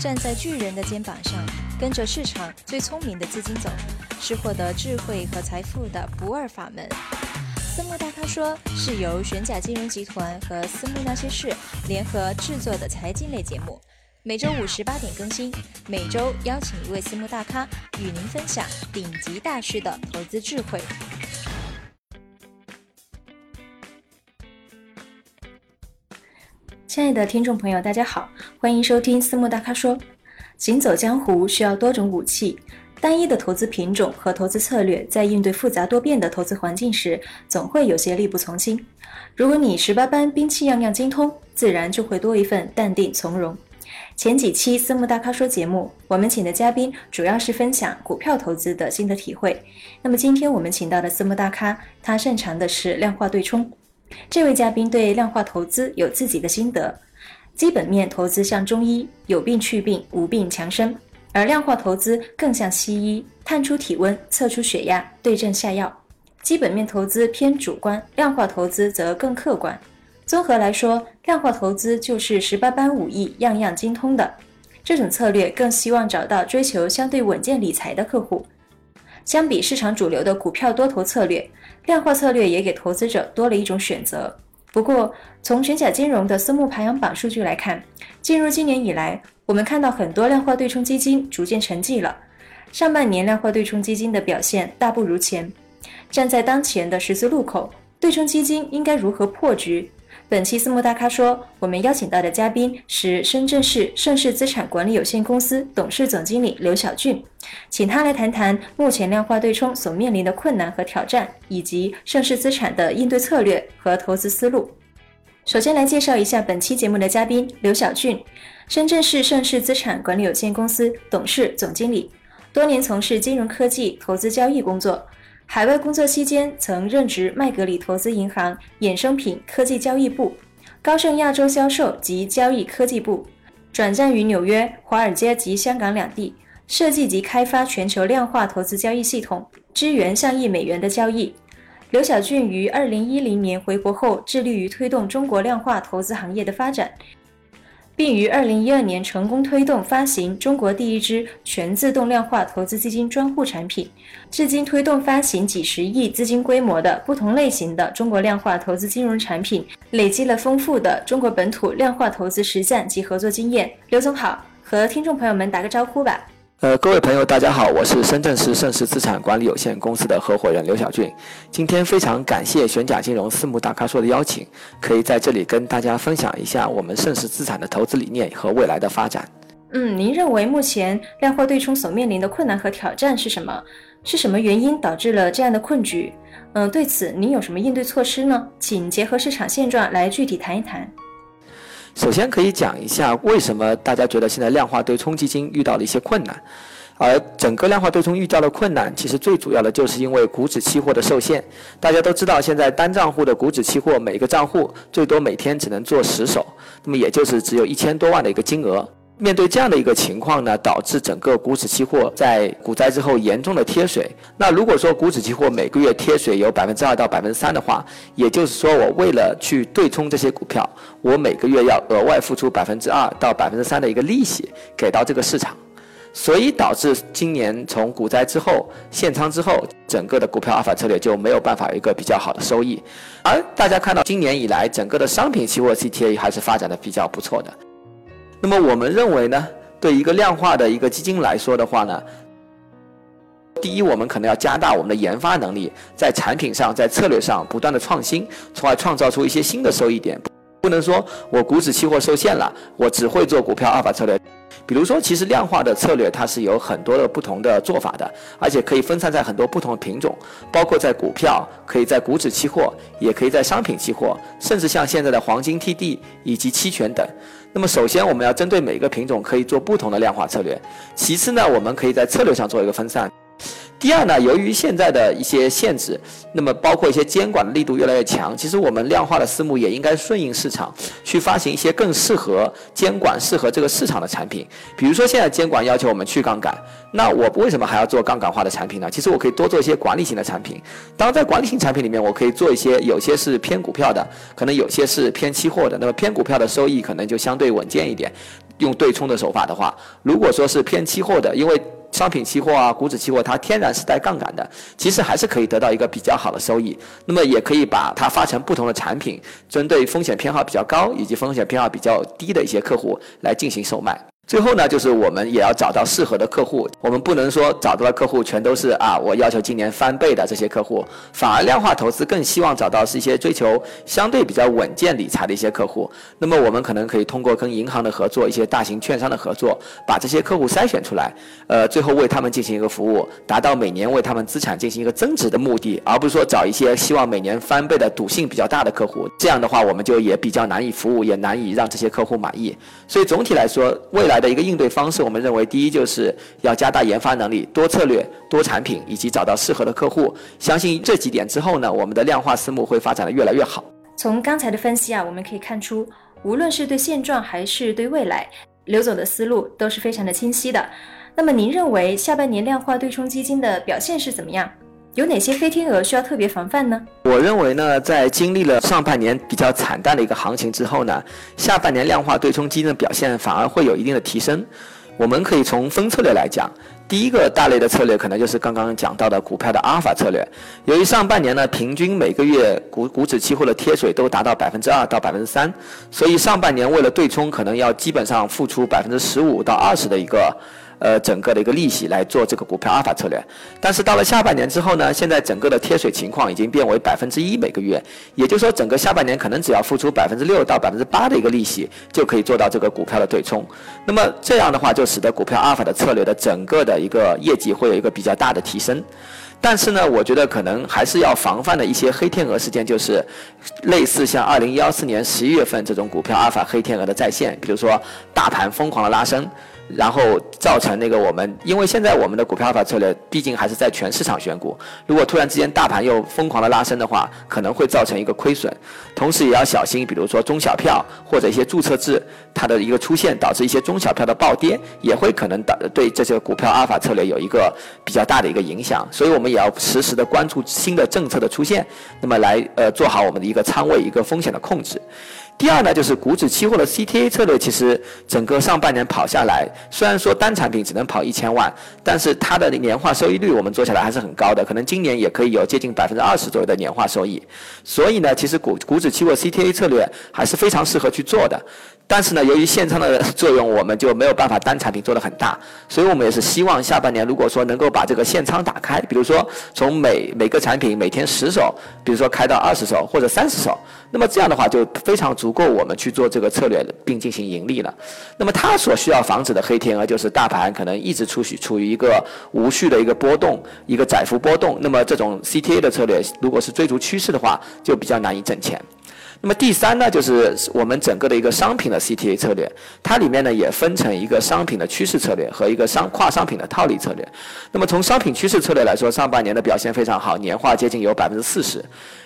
站在巨人的肩膀上，跟着市场最聪明的资金走，是获得智慧和财富的不二法门。私募大咖说是由玄甲金融集团和私募那些事联合制作的财经类节目，每周五十八点更新，每周邀请一位私募大咖与您分享顶级大师的投资智慧。亲爱的听众朋友，大家好，欢迎收听私募大咖说。行走江湖需要多种武器，单一的投资品种和投资策略在应对复杂多变的投资环境时，总会有些力不从心。如果你十八般兵器样样精通，自然就会多一份淡定从容。前几期私募大咖说节目，我们请的嘉宾主要是分享股票投资的心得体会。那么今天我们请到的私募大咖，他擅长的是量化对冲。这位嘉宾对量化投资有自己的心得。基本面投资像中医，有病去病，无病强身；而量化投资更像西医，探出体温，测出血压，对症下药。基本面投资偏主观，量化投资则更客观。综合来说，量化投资就是十八般武艺，样样精通的。这种策略更希望找到追求相对稳健理财的客户。相比市场主流的股票多头策略。量化策略也给投资者多了一种选择。不过，从全甲金融的私募排行榜数据来看，进入今年以来，我们看到很多量化对冲基金逐渐沉寂了。上半年量化对冲基金的表现大不如前。站在当前的十字路口，对冲基金应该如何破局？本期私募大咖说，我们邀请到的嘉宾是深圳市盛世资产管理有限公司董事总经理刘晓俊，请他来谈谈目前量化对冲所面临的困难和挑战，以及盛世资产的应对策略和投资思路。首先来介绍一下本期节目的嘉宾刘晓俊，深圳市盛世资产管理有限公司董事总经理，多年从事金融科技投资交易工作。海外工作期间，曾任职麦格里投资银行衍生品科技交易部、高盛亚洲销售及交易科技部，转战于纽约、华尔街及香港两地，设计及开发全球量化投资交易系统，支援上亿美元的交易。刘晓俊于二零一零年回国后，致力于推动中国量化投资行业的发展。并于二零一二年成功推动发行中国第一支全自动量化投资基金专户产品，至今推动发行几十亿资金规模的不同类型的中国量化投资金融产品，累积了丰富的中国本土量化投资实战及合作经验。刘总好，和听众朋友们打个招呼吧。呃，各位朋友，大家好，我是深圳市盛世资产管理有限公司的合伙人刘晓俊。今天非常感谢玄甲金融私募大咖说的邀请，可以在这里跟大家分享一下我们盛世资产的投资理念和未来的发展。嗯，您认为目前量化对冲所面临的困难和挑战是什么？是什么原因导致了这样的困局？嗯，对此您有什么应对措施呢？请结合市场现状来具体谈一谈。首先可以讲一下为什么大家觉得现在量化对冲基金遇到了一些困难，而整个量化对冲遇到的困难，其实最主要的就是因为股指期货的受限。大家都知道，现在单账户的股指期货每个账户最多每天只能做十手，那么也就是只有一千多万的一个金额。面对这样的一个情况呢，导致整个股指期货在股灾之后严重的贴水。那如果说股指期货每个月贴水有百分之二到百分之三的话，也就是说我为了去对冲这些股票，我每个月要额外付出百分之二到百分之三的一个利息给到这个市场，所以导致今年从股灾之后限仓之后，整个的股票阿尔法策略就没有办法有一个比较好的收益。而大家看到今年以来整个的商品期货 CTA 还是发展的比较不错的。那么我们认为呢，对一个量化的一个基金来说的话呢，第一，我们可能要加大我们的研发能力，在产品上、在策略上不断的创新，从而创造出一些新的收益点。不能说我股指期货受限了，我只会做股票阿尔法策略。比如说，其实量化的策略它是有很多的不同的做法的，而且可以分散在很多不同的品种，包括在股票，可以在股指期货，也可以在商品期货，甚至像现在的黄金 TD 以及期权等。那么，首先我们要针对每个品种可以做不同的量化策略。其次呢，我们可以在策略上做一个分散。第二呢，由于现在的一些限制，那么包括一些监管的力度越来越强，其实我们量化的私募也应该顺应市场，去发行一些更适合监管、适合这个市场的产品。比如说现在监管要求我们去杠杆，那我为什么还要做杠杆化的产品呢？其实我可以多做一些管理型的产品。当然，在管理型产品里面，我可以做一些，有些是偏股票的，可能有些是偏期货的。那么偏股票的收益可能就相对稳健一点。用对冲的手法的话，如果说是偏期货的，因为商品期货啊、股指期货，它天然是带杠杆的，其实还是可以得到一个比较好的收益。那么也可以把它发成不同的产品，针对风险偏好比较高以及风险偏好比较低的一些客户来进行售卖。最后呢，就是我们也要找到适合的客户。我们不能说找到的客户全都是啊，我要求今年翻倍的这些客户。反而量化投资更希望找到是一些追求相对比较稳健理财的一些客户。那么我们可能可以通过跟银行的合作、一些大型券商的合作，把这些客户筛选出来，呃，最后为他们进行一个服务，达到每年为他们资产进行一个增值的目的，而不是说找一些希望每年翻倍的赌性比较大的客户。这样的话，我们就也比较难以服务，也难以让这些客户满意。所以总体来说，未来。的一个应对方式，我们认为第一就是要加大研发能力，多策略、多产品，以及找到适合的客户。相信这几点之后呢，我们的量化私募会发展的越来越好。从刚才的分析啊，我们可以看出，无论是对现状还是对未来，刘总的思路都是非常的清晰的。那么您认为下半年量化对冲基金的表现是怎么样？有哪些黑天鹅需要特别防范呢？我认为呢，在经历了上半年比较惨淡的一个行情之后呢，下半年量化对冲基金的表现反而会有一定的提升。我们可以从分策略来讲，第一个大类的策略可能就是刚刚讲到的股票的阿尔法策略。由于上半年呢，平均每个月股股指期货的贴水都达到百分之二到百分之三，所以上半年为了对冲，可能要基本上付出百分之十五到二十的一个。呃，整个的一个利息来做这个股票阿尔法策略，但是到了下半年之后呢，现在整个的贴水情况已经变为百分之一每个月，也就是说整个下半年可能只要付出百分之六到百分之八的一个利息，就可以做到这个股票的对冲。那么这样的话，就使得股票阿尔法的策略的整个的一个业绩会有一个比较大的提升。但是呢，我觉得可能还是要防范的一些黑天鹅事件，就是类似像二零幺四年十一月份这种股票阿尔法黑天鹅的再现，比如说大盘疯狂的拉升。然后造成那个我们，因为现在我们的股票法策略毕竟还是在全市场选股，如果突然之间大盘又疯狂的拉升的话，可能会造成一个亏损。同时也要小心，比如说中小票或者一些注册制它的一个出现，导致一些中小票的暴跌，也会可能导对这些股票阿尔法策略有一个比较大的一个影响。所以我们也要实时的关注新的政策的出现，那么来呃做好我们的一个仓位一个风险的控制。第二呢，就是股指期货的 CTA 策略，其实整个上半年跑下来，虽然说单产品只能跑一千万，但是它的年化收益率我们做下来还是很高的，可能今年也可以有接近百分之二十左右的年化收益。所以呢，其实股股指期货 CTA 策略还是非常适合去做的。但是呢，由于现仓的作用，我们就没有办法单产品做得很大，所以我们也是希望下半年如果说能够把这个现仓打开，比如说从每每个产品每天十手，比如说开到二十手或者三十手，那么这样的话就非常足够我们去做这个策略并进行盈利了。那么它所需要防止的黑天鹅就是大盘可能一直处于处于一个无序的一个波动，一个窄幅波动。那么这种 CTA 的策略，如果是追逐趋势的话，就比较难以挣钱。那么第三呢，就是我们整个的一个商品的 CTA 策略，它里面呢也分成一个商品的趋势策略和一个商跨商品的套利策略。那么从商品趋势策略来说，上半年的表现非常好，年化接近有百分之四十，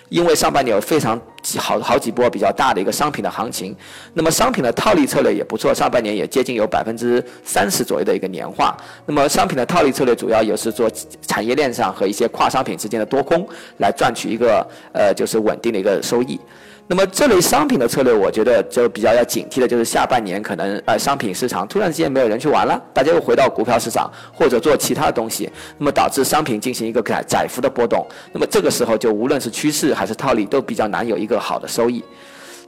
因为上半年有非常几好好几波比较大的一个商品的行情。那么商品的套利策略也不错，上半年也接近有百分之三十左右的一个年化。那么商品的套利策略主要也是做产业链上和一些跨商品之间的多空，来赚取一个呃就是稳定的一个收益。那么这类商品的策略，我觉得就比较要警惕的，就是下半年可能呃商品市场突然之间没有人去玩了，大家又回到股票市场或者做其他的东西，那么导致商品进行一个窄窄幅的波动，那么这个时候就无论是趋势还是套利都比较难有一个好的收益。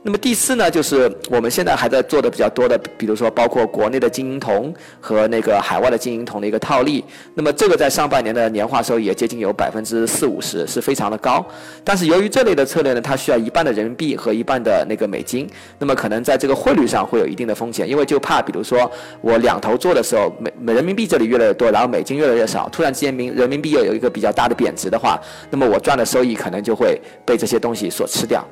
那么第四呢，就是我们现在还在做的比较多的，比如说包括国内的金银铜和那个海外的金银铜的一个套利。那么这个在上半年的年化收益也接近有百分之四五十，是非常的高。但是由于这类的策略呢，它需要一半的人民币和一半的那个美金，那么可能在这个汇率上会有一定的风险，因为就怕比如说我两头做的时候，美美人民币这里越来越多，然后美金越来越少，突然之间民人民币又有一个比较大的贬值的话，那么我赚的收益可能就会被这些东西所吃掉。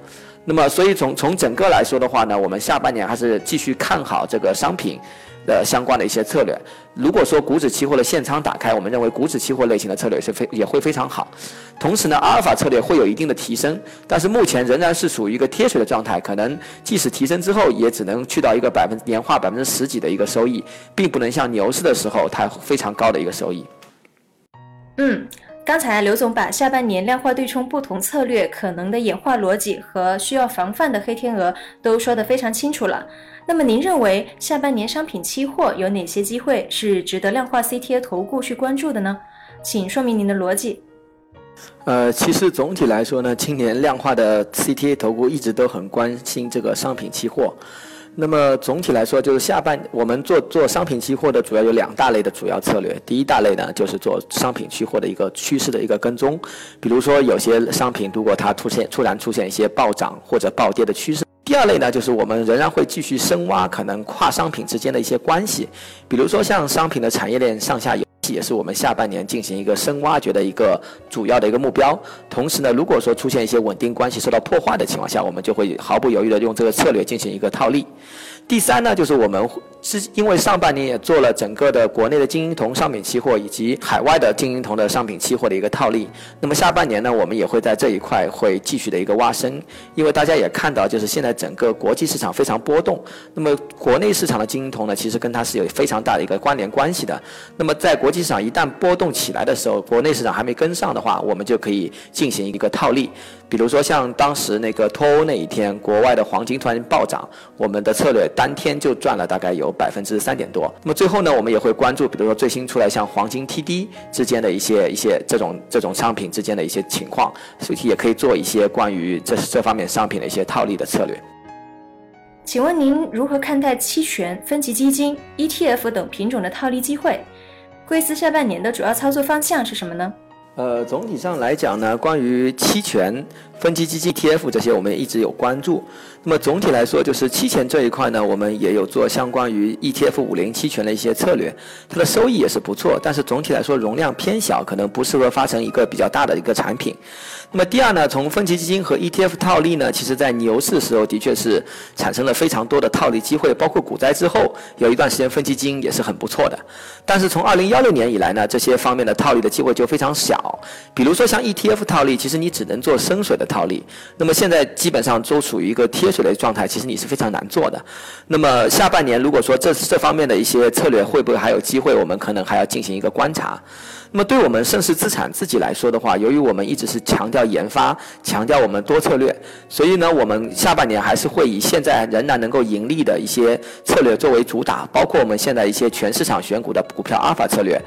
那么，所以从从整个来说的话呢，我们下半年还是继续看好这个商品，的相关的一些策略。如果说股指期货的现仓打开，我们认为股指期货类型的策略是非也会非常好。同时呢，阿尔法策略会有一定的提升，但是目前仍然是属于一个贴水的状态，可能即使提升之后，也只能去到一个百分年化百分之十几的一个收益，并不能像牛市的时候它非常高的一个收益。嗯。刚才刘总把下半年量化对冲不同策略可能的演化逻辑和需要防范的黑天鹅都说得非常清楚了。那么您认为下半年商品期货有哪些机会是值得量化 CTA 投顾去关注的呢？请说明您的逻辑。呃，其实总体来说呢，今年量化的 CTA 投顾一直都很关心这个商品期货。那么总体来说，就是下半我们做做商品期货的主要有两大类的主要策略。第一大类呢，就是做商品期货的一个趋势的一个跟踪，比如说有些商品如果它出现突然出现一些暴涨或者暴跌的趋势。第二类呢，就是我们仍然会继续深挖可能跨商品之间的一些关系，比如说像商品的产业链上下游。也是我们下半年进行一个深挖掘的一个主要的一个目标。同时呢，如果说出现一些稳定关系受到破坏的情况下，我们就会毫不犹豫的用这个策略进行一个套利。第三呢，就是我们是因为上半年也做了整个的国内的金银铜商品期货以及海外的金银铜的商品期货的一个套利。那么下半年呢，我们也会在这一块会继续的一个挖深，因为大家也看到，就是现在整个国际市场非常波动。那么国内市场的金银铜呢，其实跟它是有非常大的一个关联关系的。那么在国际市场一旦波动起来的时候，国内市场还没跟上的话，我们就可以进行一个套利。比如说像当时那个脱欧那一天，国外的黄金突然暴涨，我们的策略当天就赚了大概有百分之三点多。那么最后呢，我们也会关注，比如说最新出来像黄金 TD 之间的一些一些这种这种商品之间的一些情况，所以也可以做一些关于这这方面商品的一些套利的策略。请问您如何看待期权、分级基金、ETF 等品种的套利机会？贵司下半年的主要操作方向是什么呢？呃，总体上来讲呢，关于期权、分期基金、ETF 这些，我们一直有关注。那么总体来说，就是期权这一块呢，我们也有做相关于 ETF 五零期权的一些策略，它的收益也是不错。但是总体来说，容量偏小，可能不适合发成一个比较大的一个产品。那么第二呢，从分级基金和 ETF 套利呢，其实在牛市时候的确是产生了非常多的套利机会，包括股灾之后有一段时间分级基金也是很不错的。但是从二零幺六年以来呢，这些方面的套利的机会就非常小。比如说像 ETF 套利，其实你只能做深水的套利。那么现在基本上都处于一个贴。这类状态其实你是非常难做的。那么下半年如果说这这方面的一些策略会不会还有机会，我们可能还要进行一个观察。那么对我们盛世资产自己来说的话，由于我们一直是强调研发、强调我们多策略，所以呢，我们下半年还是会以现在仍然能够盈利的一些策略作为主打，包括我们现在一些全市场选股的股票阿尔法策略。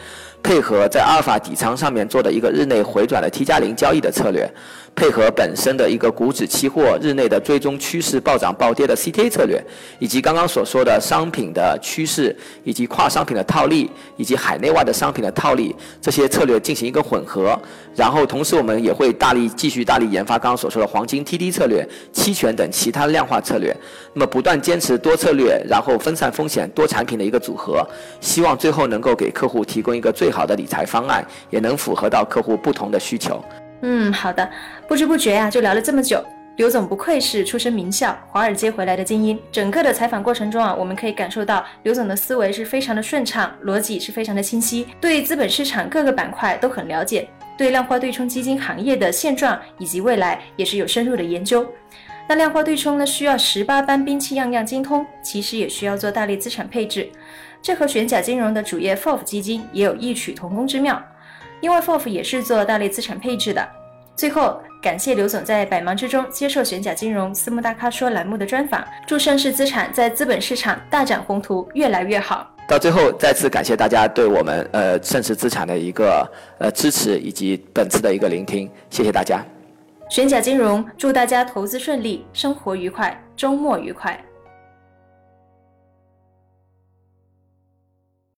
配合在阿尔法底仓上面做的一个日内回转的 T 加零交易的策略，配合本身的一个股指期货日内的追踪趋势暴涨暴跌的 CTA 策略，以及刚刚所说的商品的趋势，以及跨商品的套利，以及海内外的商品的套利，这些策略进行一个混合。然后同时我们也会大力继续大力研发刚刚所说的黄金 TD 策略、期权等其他量化策略。那么不断坚持多策略，然后分散风险、多产品的一个组合，希望最后能够给客户提供一个最。最好的理财方案也能符合到客户不同的需求。嗯，好的。不知不觉呀，就聊了这么久。刘总不愧是出身名校、华尔街回来的精英。整个的采访过程中啊，我们可以感受到刘总的思维是非常的顺畅，逻辑是非常的清晰，对资本市场各个板块都很了解，对量化对冲基金行业的现状以及未来也是有深入的研究。那量化对冲呢，需要十八般兵器样样精通，其实也需要做大力资产配置。这和玄甲金融的主业 FOF 基金也有异曲同工之妙，因为 FOF 也是做大类资产配置的。最后，感谢刘总在百忙之中接受玄甲金融私募大咖说栏目的专访，祝盛世资产在资本市场大展宏图，越来越好。到最后，再次感谢大家对我们呃盛世资产的一个呃支持以及本次的一个聆听，谢谢大家。玄甲金融祝大家投资顺利，生活愉快，周末愉快。